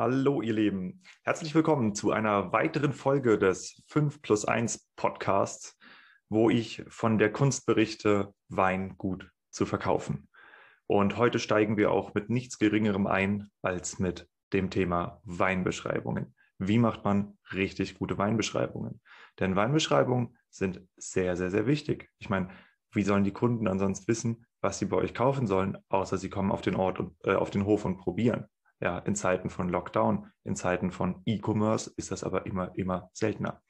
Hallo, ihr Lieben. Herzlich willkommen zu einer weiteren Folge des 5 plus 1 Podcasts, wo ich von der Kunst berichte, Wein gut zu verkaufen. Und heute steigen wir auch mit nichts Geringerem ein als mit dem Thema Weinbeschreibungen. Wie macht man richtig gute Weinbeschreibungen? Denn Weinbeschreibungen sind sehr, sehr, sehr wichtig. Ich meine, wie sollen die Kunden ansonsten wissen, was sie bei euch kaufen sollen, außer sie kommen auf den Ort und äh, auf den Hof und probieren? Ja, in Zeiten von Lockdown, in Zeiten von E-Commerce ist das aber immer, immer seltener.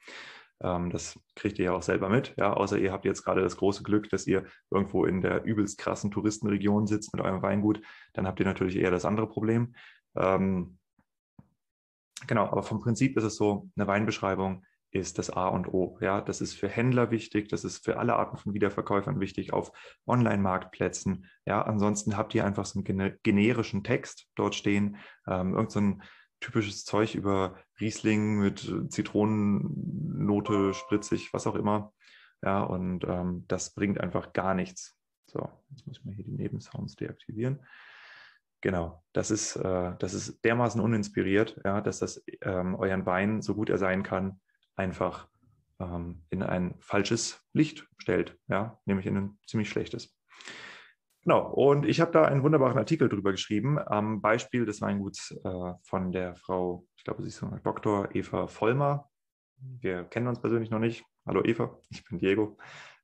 Ähm, das kriegt ihr ja auch selber mit. Ja, außer ihr habt jetzt gerade das große Glück, dass ihr irgendwo in der übelst krassen Touristenregion sitzt mit eurem Weingut. Dann habt ihr natürlich eher das andere Problem. Ähm, genau, aber vom Prinzip ist es so, eine Weinbeschreibung ist das A und O. Ja, das ist für Händler wichtig, das ist für alle Arten von Wiederverkäufern wichtig auf Online-Marktplätzen. Ja, ansonsten habt ihr einfach so einen generischen Text dort stehen, ähm, irgend so ein typisches Zeug über Riesling mit Zitronennote, spritzig, was auch immer. Ja, und ähm, das bringt einfach gar nichts. So, jetzt muss ich mal hier die Nebensounds deaktivieren. Genau, das ist, äh, das ist dermaßen uninspiriert, ja, dass das ähm, euren Wein, so gut er sein kann, einfach ähm, in ein falsches Licht stellt, ja, nämlich in ein ziemlich schlechtes. Genau, und ich habe da einen wunderbaren Artikel drüber geschrieben, am Beispiel des Weinguts äh, von der Frau, ich glaube, sie ist so Dr. Eva Vollmer. Wir kennen uns persönlich noch nicht. Hallo Eva, ich bin Diego.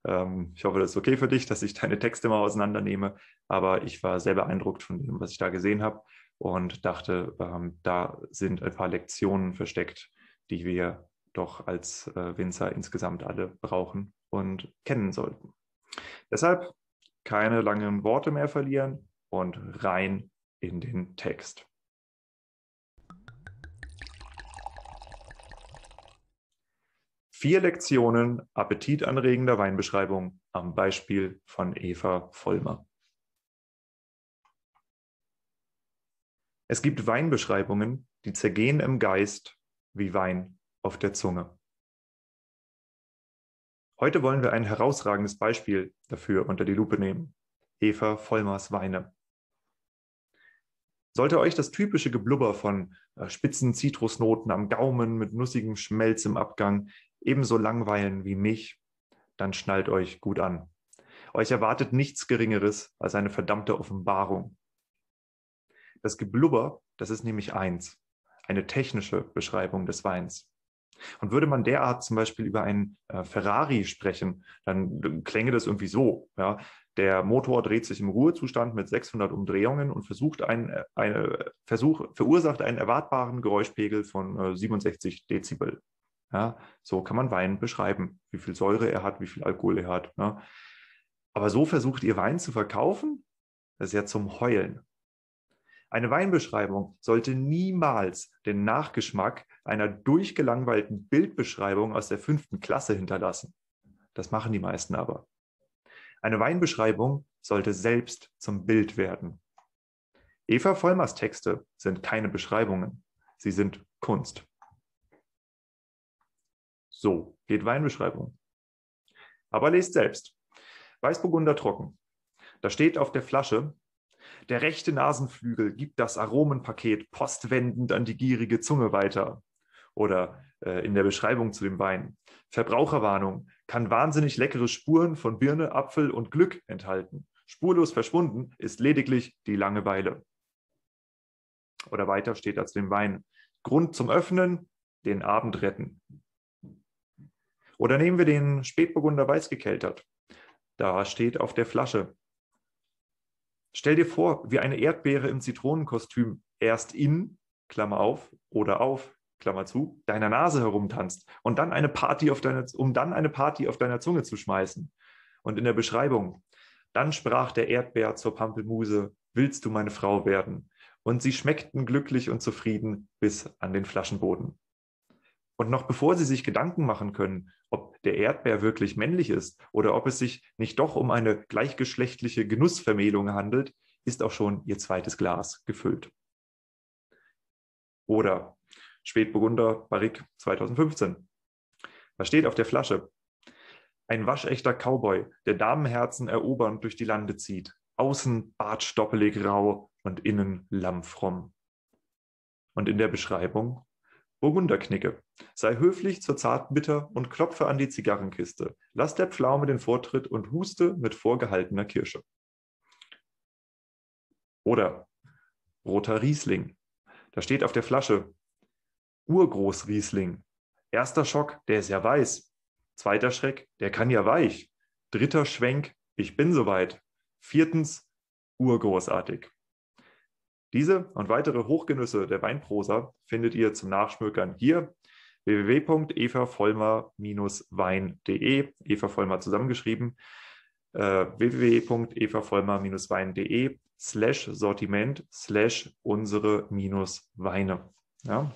Ähm, ich hoffe, das ist okay für dich, dass ich deine Texte mal auseinandernehme, aber ich war sehr beeindruckt von dem, was ich da gesehen habe und dachte, ähm, da sind ein paar Lektionen versteckt, die wir doch als äh, Winzer insgesamt alle brauchen und kennen sollten. Deshalb keine langen Worte mehr verlieren und rein in den Text. Vier Lektionen appetitanregender Weinbeschreibung am Beispiel von Eva Vollmer. Es gibt Weinbeschreibungen, die zergehen im Geist wie Wein auf der Zunge. Heute wollen wir ein herausragendes Beispiel dafür unter die Lupe nehmen. Eva Vollmers Weine. Sollte euch das typische Geblubber von äh, spitzen Zitrusnoten am Gaumen mit nussigem Schmelz im Abgang ebenso langweilen wie mich, dann schnallt euch gut an. Euch erwartet nichts Geringeres als eine verdammte Offenbarung. Das Geblubber, das ist nämlich eins, eine technische Beschreibung des Weins. Und würde man derart zum Beispiel über einen äh, Ferrari sprechen, dann klänge das irgendwie so. Ja? Der Motor dreht sich im Ruhezustand mit 600 Umdrehungen und versucht ein, äh, eine, Versuch, verursacht einen erwartbaren Geräuschpegel von äh, 67 Dezibel. Ja? So kann man Wein beschreiben, wie viel Säure er hat, wie viel Alkohol er hat. Ja? Aber so versucht ihr Wein zu verkaufen? Das ist ja zum Heulen. Eine Weinbeschreibung sollte niemals den Nachgeschmack einer durchgelangweilten Bildbeschreibung aus der fünften Klasse hinterlassen. Das machen die meisten aber. Eine Weinbeschreibung sollte selbst zum Bild werden. Eva Vollmers Texte sind keine Beschreibungen, sie sind Kunst. So geht Weinbeschreibung. Aber lest selbst. Weißburgunder trocken. Da steht auf der Flasche der rechte Nasenflügel gibt das Aromenpaket postwendend an die gierige Zunge weiter. Oder äh, in der Beschreibung zu dem Wein. Verbraucherwarnung kann wahnsinnig leckere Spuren von Birne, Apfel und Glück enthalten. Spurlos verschwunden ist lediglich die Langeweile. Oder weiter steht als dem Wein. Grund zum Öffnen, den Abend retten. Oder nehmen wir den Spätburgunder Weißgekeltert. Da steht auf der Flasche Stell dir vor, wie eine Erdbeere im Zitronenkostüm erst in, Klammer auf, oder auf, Klammer zu, deiner Nase herumtanzt und dann eine Party auf deiner, um dann eine Party auf deiner Zunge zu schmeißen. Und in der Beschreibung, dann sprach der Erdbeer zur Pampelmuse, willst du meine Frau werden? Und sie schmeckten glücklich und zufrieden bis an den Flaschenboden. Und noch bevor Sie sich Gedanken machen können, ob der Erdbeer wirklich männlich ist oder ob es sich nicht doch um eine gleichgeschlechtliche Genussvermählung handelt, ist auch schon Ihr zweites Glas gefüllt. Oder Spätburgunder Barrique 2015. Was steht auf der Flasche? Ein waschechter Cowboy, der Damenherzen erobernd durch die Lande zieht. Außen bartstoppelig rau und innen lammfromm. Und in der Beschreibung Burgunderknicke. Sei höflich zur Zartbitter und klopfe an die Zigarrenkiste. Lass der Pflaume den Vortritt und huste mit vorgehaltener Kirsche. Oder roter Riesling. Da steht auf der Flasche Urgroßriesling. Erster Schock, der ist ja weiß. Zweiter Schreck, der kann ja weich. Dritter Schwenk, ich bin soweit. Viertens, urgroßartig. Diese und weitere Hochgenüsse der Weinprosa findet ihr zum Nachschmökern hier www.evavollmer-wein.de, Eva Vollmer zusammengeschrieben, äh, www.evavollmer-wein.de slash Sortiment slash unsere minus Weine. Ja?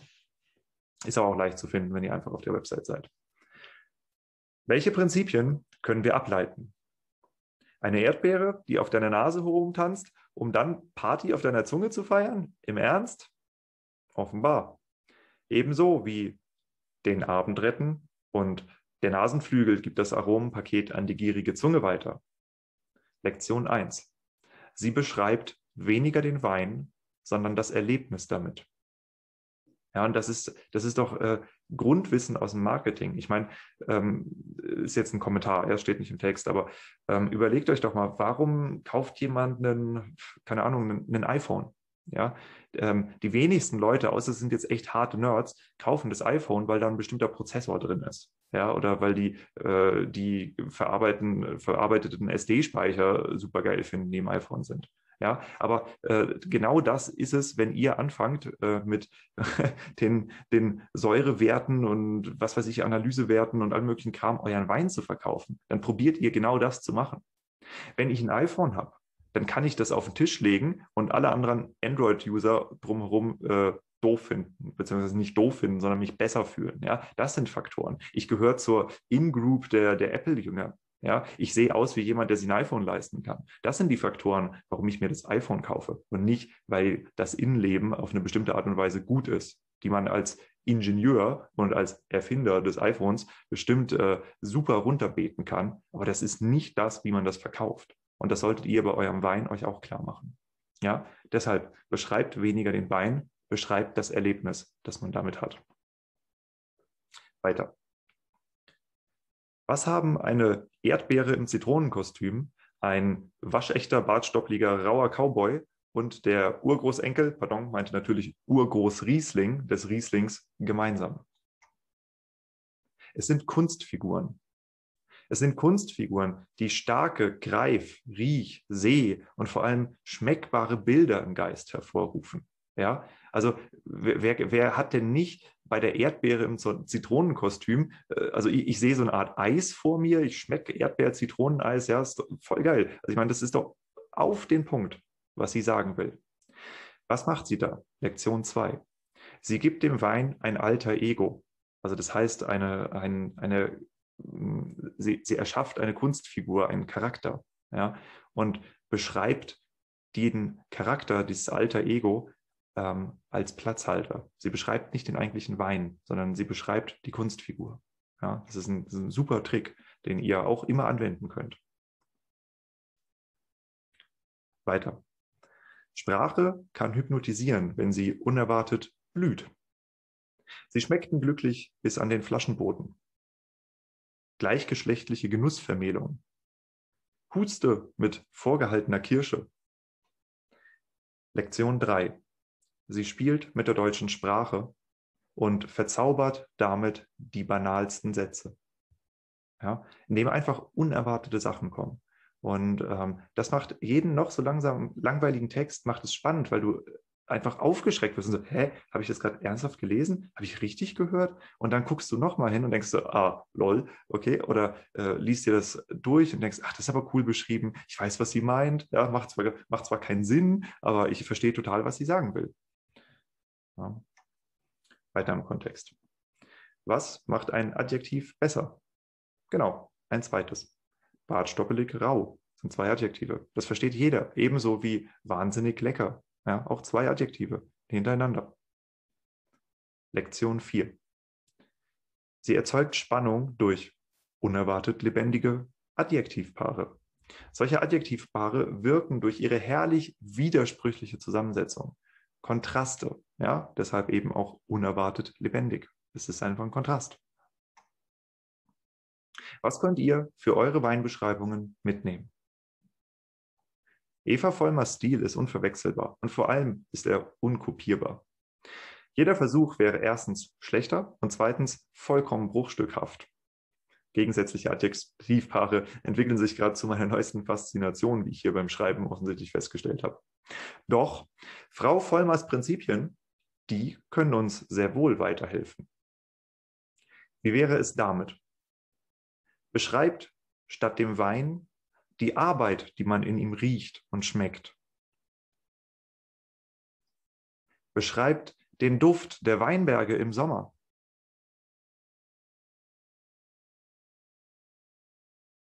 Ist auch leicht zu finden, wenn ihr einfach auf der Website seid. Welche Prinzipien können wir ableiten? Eine Erdbeere, die auf deiner Nase herumtanzt, um dann Party auf deiner Zunge zu feiern? Im Ernst? Offenbar. Ebenso wie den Abend retten und der Nasenflügel gibt das Aromenpaket an die gierige Zunge weiter. Lektion 1. Sie beschreibt weniger den Wein, sondern das Erlebnis damit. Ja, und das ist, das ist doch äh, Grundwissen aus dem Marketing. Ich meine, ähm, ist jetzt ein Kommentar, er steht nicht im Text, aber ähm, überlegt euch doch mal, warum kauft jemand einen, keine Ahnung, einen, iPhone? Ja, ähm, die wenigsten Leute, außer es sind jetzt echt harte Nerds, kaufen das iPhone, weil da ein bestimmter Prozessor drin ist. Ja, oder weil die äh, die verarbeiten, verarbeiteten SD-Speicher super geil finden, die im iPhone sind. Ja, aber äh, genau das ist es, wenn ihr anfangt äh, mit den, den Säurewerten und was weiß ich, Analysewerten und allem möglichen Kram euren Wein zu verkaufen. Dann probiert ihr genau das zu machen. Wenn ich ein iPhone habe, dann kann ich das auf den Tisch legen und alle anderen Android-User drumherum äh, doof finden, beziehungsweise nicht doof finden, sondern mich besser fühlen. Ja, das sind Faktoren. Ich gehöre zur In-Group der, der Apple-Jünger. Ja, ich sehe aus wie jemand, der sich ein iPhone leisten kann. Das sind die Faktoren, warum ich mir das iPhone kaufe und nicht, weil das Innenleben auf eine bestimmte Art und Weise gut ist, die man als Ingenieur und als Erfinder des iPhones bestimmt äh, super runterbeten kann. Aber das ist nicht das, wie man das verkauft. Und das solltet ihr bei eurem Wein euch auch klar machen. Ja, deshalb beschreibt weniger den Wein, beschreibt das Erlebnis, das man damit hat. Weiter. Was haben eine Erdbeere im Zitronenkostüm, ein waschechter, bartstoppliger, rauer Cowboy und der Urgroßenkel, pardon, meinte natürlich Urgroßriesling des Rieslings gemeinsam? Es sind Kunstfiguren. Es sind Kunstfiguren, die starke Greif-, Riech-, Seh- und vor allem schmeckbare Bilder im Geist hervorrufen. Ja, also wer, wer hat denn nicht bei der Erdbeere im Zitronenkostüm, äh, also ich, ich sehe so eine Art Eis vor mir, ich schmecke Erdbeer-Zitroneneis, ja, ist voll geil. Also ich meine, das ist doch auf den Punkt, was sie sagen will. Was macht sie da? Lektion 2. Sie gibt dem Wein ein alter Ego. Also das heißt, eine, ein, eine, sie, sie erschafft eine Kunstfigur, einen Charakter, ja, und beschreibt den Charakter, dieses alter Ego, ähm, als Platzhalter. Sie beschreibt nicht den eigentlichen Wein, sondern sie beschreibt die Kunstfigur. Ja, das ist ein, das ist ein super Trick, den ihr auch immer anwenden könnt. Weiter. Sprache kann hypnotisieren, wenn sie unerwartet blüht. Sie schmeckten glücklich bis an den Flaschenboden. Gleichgeschlechtliche Genussvermählung. Huste mit vorgehaltener Kirsche. Lektion 3. Sie spielt mit der deutschen Sprache und verzaubert damit die banalsten Sätze. Ja, indem einfach unerwartete Sachen kommen. Und ähm, das macht jeden noch so langsam langweiligen Text, macht es spannend, weil du einfach aufgeschreckt wirst und so, hä, habe ich das gerade ernsthaft gelesen? Habe ich richtig gehört? Und dann guckst du nochmal hin und denkst so, ah, lol, okay, oder äh, liest dir das durch und denkst, ach, das ist aber cool beschrieben, ich weiß, was sie meint, ja, macht zwar, macht zwar keinen Sinn, aber ich verstehe total, was sie sagen will. Ja. Weiter im Kontext. Was macht ein Adjektiv besser? Genau, ein zweites. Bartstoppelig rau sind zwei Adjektive. Das versteht jeder. Ebenso wie wahnsinnig lecker. Ja, auch zwei Adjektive hintereinander. Lektion 4. Sie erzeugt Spannung durch unerwartet lebendige Adjektivpaare. Solche Adjektivpaare wirken durch ihre herrlich widersprüchliche Zusammensetzung Kontraste. Ja, deshalb eben auch unerwartet lebendig. Es ist einfach ein Kontrast. Was könnt ihr für eure Weinbeschreibungen mitnehmen? Eva Vollmers Stil ist unverwechselbar und vor allem ist er unkopierbar. Jeder Versuch wäre erstens schlechter und zweitens vollkommen bruchstückhaft. Gegensätzliche Adjektivpaare entwickeln sich gerade zu meiner neuesten Faszination, wie ich hier beim Schreiben offensichtlich festgestellt habe. Doch Frau Vollmers Prinzipien, die können uns sehr wohl weiterhelfen. Wie wäre es damit? Beschreibt statt dem Wein die Arbeit, die man in ihm riecht und schmeckt. Beschreibt den Duft der Weinberge im Sommer.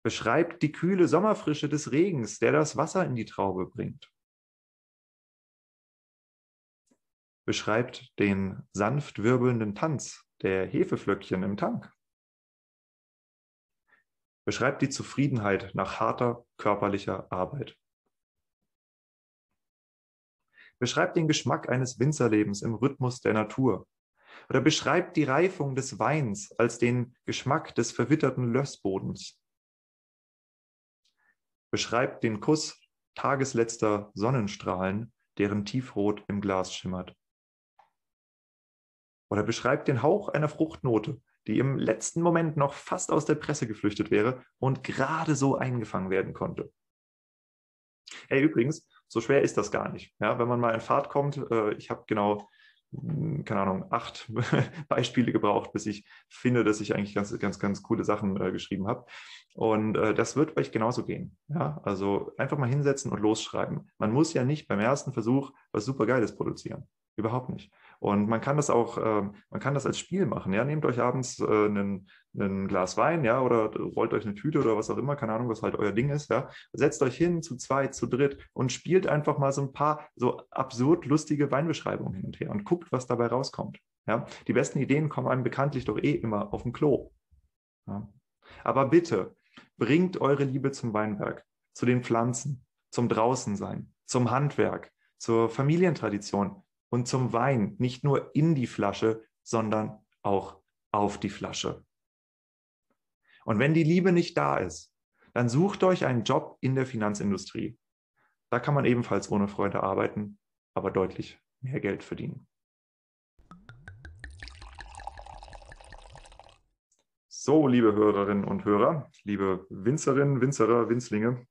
Beschreibt die kühle Sommerfrische des Regens, der das Wasser in die Traube bringt. Beschreibt den sanft wirbelnden Tanz der Hefeflöckchen im Tank beschreibt die Zufriedenheit nach harter körperlicher Arbeit. Beschreibt den Geschmack eines Winzerlebens im Rhythmus der Natur. Oder beschreibt die Reifung des Weins als den Geschmack des verwitterten Lössbodens. Beschreibt den Kuss tagesletzter Sonnenstrahlen, deren Tiefrot im Glas schimmert. Oder beschreibt den Hauch einer Fruchtnote, die im letzten Moment noch fast aus der Presse geflüchtet wäre und gerade so eingefangen werden konnte. Hey, übrigens, so schwer ist das gar nicht. Ja, wenn man mal in Fahrt kommt, äh, ich habe genau, hm, keine Ahnung, acht Beispiele gebraucht, bis ich finde, dass ich eigentlich ganz, ganz, ganz coole Sachen äh, geschrieben habe. Und äh, das wird euch genauso gehen. Ja, also einfach mal hinsetzen und losschreiben. Man muss ja nicht beim ersten Versuch was super Geiles produzieren. Überhaupt nicht. Und man kann das auch, äh, man kann das als Spiel machen. Ja, nehmt euch abends äh, einen, einen Glas Wein, ja, oder rollt euch eine Tüte oder was auch immer, keine Ahnung, was halt euer Ding ist, ja. Setzt euch hin zu zweit, zu dritt und spielt einfach mal so ein paar so absurd lustige Weinbeschreibungen hin und her und guckt, was dabei rauskommt. Ja, die besten Ideen kommen einem bekanntlich doch eh immer auf dem Klo. Ja. Aber bitte bringt eure Liebe zum Weinberg, zu den Pflanzen, zum Draußensein, zum Handwerk, zur Familientradition, und zum Wein nicht nur in die Flasche, sondern auch auf die Flasche. Und wenn die Liebe nicht da ist, dann sucht euch einen Job in der Finanzindustrie. Da kann man ebenfalls ohne Freude arbeiten, aber deutlich mehr Geld verdienen. So, liebe Hörerinnen und Hörer, liebe Winzerinnen, Winzerer, Winzlinge,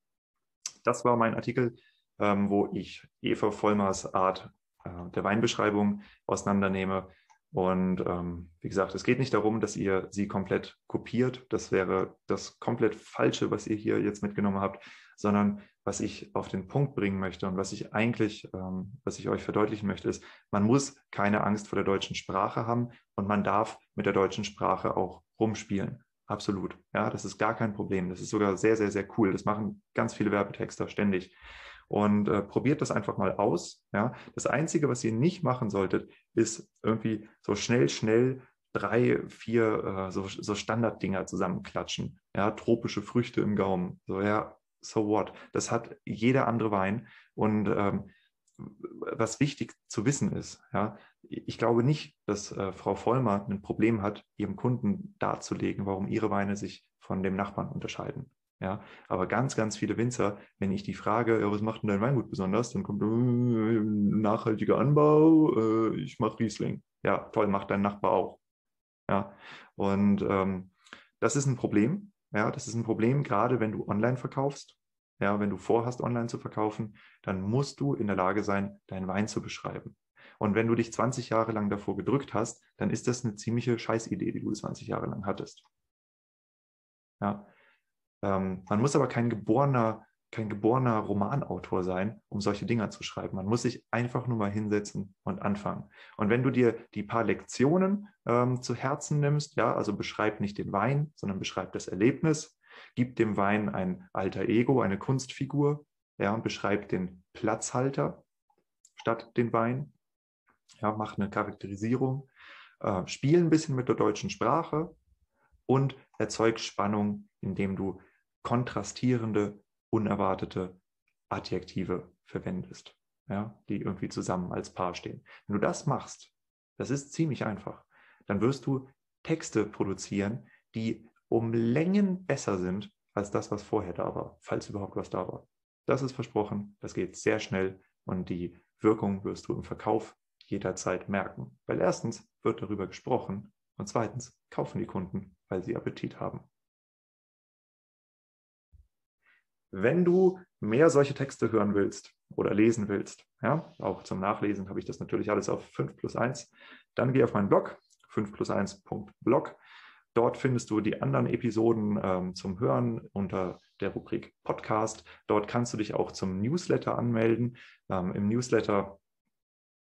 das war mein Artikel, ähm, wo ich Eva Vollmers Art äh, der Weinbeschreibung auseinandernehme. Und ähm, wie gesagt, es geht nicht darum, dass ihr sie komplett kopiert. Das wäre das komplett Falsche, was ihr hier jetzt mitgenommen habt, sondern was ich auf den Punkt bringen möchte und was ich eigentlich, ähm, was ich euch verdeutlichen möchte, ist, man muss keine Angst vor der deutschen Sprache haben und man darf mit der deutschen Sprache auch rumspielen. Absolut. Ja, das ist gar kein Problem. Das ist sogar sehr, sehr, sehr cool. Das machen ganz viele Werbetexter ständig und äh, probiert das einfach mal aus. Ja. Das Einzige, was ihr nicht machen solltet, ist irgendwie so schnell, schnell drei, vier äh, so, so Standarddinger zusammenklatschen. Ja, tropische Früchte im Gaumen. So, ja, so what? Das hat jeder andere Wein. Und ähm, was wichtig zu wissen ist, ja, ich glaube nicht, dass äh, Frau Vollmer ein Problem hat, ihrem Kunden darzulegen, warum ihre Weine sich von dem Nachbarn unterscheiden. Ja, aber ganz, ganz viele Winzer, wenn ich die frage, ja, was macht denn dein Weingut besonders, dann kommt äh, nachhaltiger Anbau, äh, ich mache Riesling. Ja, toll, macht dein Nachbar auch. Ja, und ähm, das ist ein Problem. Ja, das ist ein Problem, gerade wenn du online verkaufst. Ja, wenn du vorhast, online zu verkaufen, dann musst du in der Lage sein, deinen Wein zu beschreiben. Und wenn du dich 20 Jahre lang davor gedrückt hast, dann ist das eine ziemliche Scheißidee, die du 20 Jahre lang hattest. Ja, ähm, man muss aber kein geborener, kein geborener Romanautor sein, um solche Dinge zu schreiben. Man muss sich einfach nur mal hinsetzen und anfangen. Und wenn du dir die paar Lektionen ähm, zu Herzen nimmst, ja, also beschreib nicht den Wein, sondern beschreib das Erlebnis, gib dem Wein ein alter Ego, eine Kunstfigur, ja, beschreib den Platzhalter statt den Wein. Ja, mach eine Charakterisierung, äh, spiel ein bisschen mit der deutschen Sprache und erzeug Spannung, indem du kontrastierende, unerwartete Adjektive verwendest. ja, die irgendwie zusammen als Paar stehen. Wenn du das machst, das ist ziemlich einfach, dann wirst du Texte produzieren, die um Längen besser sind als das, was vorher da war, falls überhaupt was da war. Das ist versprochen, das geht sehr schnell und die Wirkung wirst du im Verkauf jederzeit merken. Weil erstens wird darüber gesprochen und zweitens kaufen die Kunden, weil sie Appetit haben. Wenn du mehr solche Texte hören willst oder lesen willst, ja, auch zum Nachlesen habe ich das natürlich alles auf 5 plus 1, dann geh auf meinen Blog 5 plus 1.blog. Dort findest du die anderen Episoden ähm, zum Hören unter der Rubrik Podcast. Dort kannst du dich auch zum Newsletter anmelden. Ähm, Im Newsletter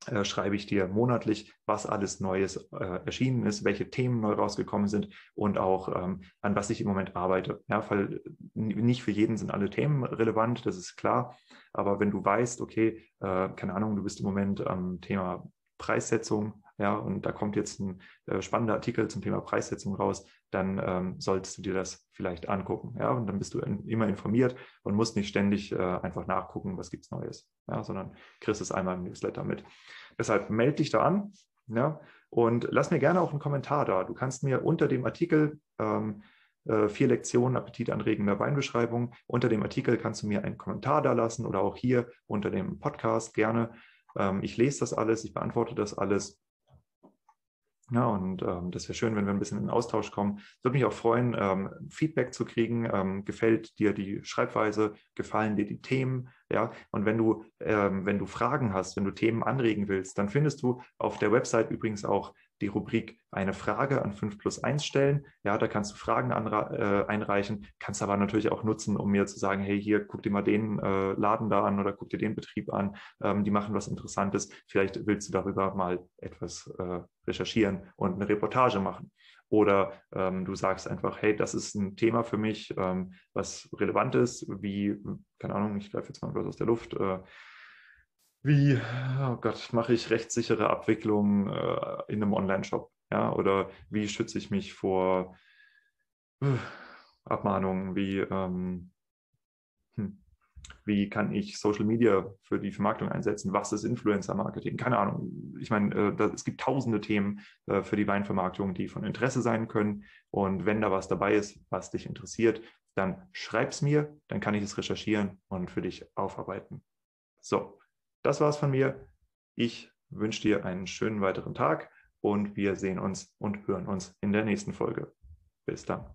äh, schreibe ich dir monatlich, was alles Neues äh, erschienen ist, welche Themen neu rausgekommen sind und auch ähm, an was ich im Moment arbeite. Ja, weil nicht für jeden sind alle Themen relevant, das ist klar. Aber wenn du weißt, okay, äh, keine Ahnung, du bist im Moment am Thema Preissetzung, ja, und da kommt jetzt ein äh, spannender Artikel zum Thema Preissetzung raus, dann ähm, solltest du dir das vielleicht angucken, ja, und dann bist du in, immer informiert und musst nicht ständig äh, einfach nachgucken, was gibt es Neues, ja, sondern kriegst es einmal im Newsletter mit. Deshalb melde dich da an, ja, und lass mir gerne auch einen Kommentar da. Du kannst mir unter dem Artikel ähm, äh, vier Lektionen appetitanregender Weinbeschreibung. Unter dem Artikel kannst du mir einen Kommentar da lassen oder auch hier unter dem Podcast gerne. Ähm, ich lese das alles, ich beantworte das alles ja, und ähm, das wäre schön, wenn wir ein bisschen in Austausch kommen. Ich würde mich auch freuen, ähm, Feedback zu kriegen. Ähm, gefällt dir die Schreibweise? Gefallen dir die Themen? Ja, und wenn du, ähm, wenn du Fragen hast, wenn du Themen anregen willst, dann findest du auf der Website übrigens auch die Rubrik eine Frage an 5 plus 1 stellen. Ja, da kannst du Fragen äh, einreichen, kannst aber natürlich auch nutzen, um mir zu sagen, hey, hier, guck dir mal den äh, Laden da an oder guck dir den Betrieb an. Ähm, die machen was Interessantes. Vielleicht willst du darüber mal etwas äh, recherchieren und eine Reportage machen. Oder ähm, du sagst einfach, hey, das ist ein Thema für mich, ähm, was relevant ist, wie, keine Ahnung, ich greife jetzt mal was aus der Luft, äh, wie, oh Gott, mache ich rechtssichere Abwicklung äh, in einem Online-Shop? Ja, oder wie schütze ich mich vor äh, Abmahnungen? Wie, ähm, hm, wie kann ich Social Media für die Vermarktung einsetzen? Was ist Influencer-Marketing? Keine Ahnung. Ich meine, äh, es gibt tausende Themen äh, für die Weinvermarktung, die von Interesse sein können. Und wenn da was dabei ist, was dich interessiert, dann schreib es mir, dann kann ich es recherchieren und für dich aufarbeiten. So, das war's von mir. Ich wünsche dir einen schönen weiteren Tag und wir sehen uns und hören uns in der nächsten Folge. Bis dann.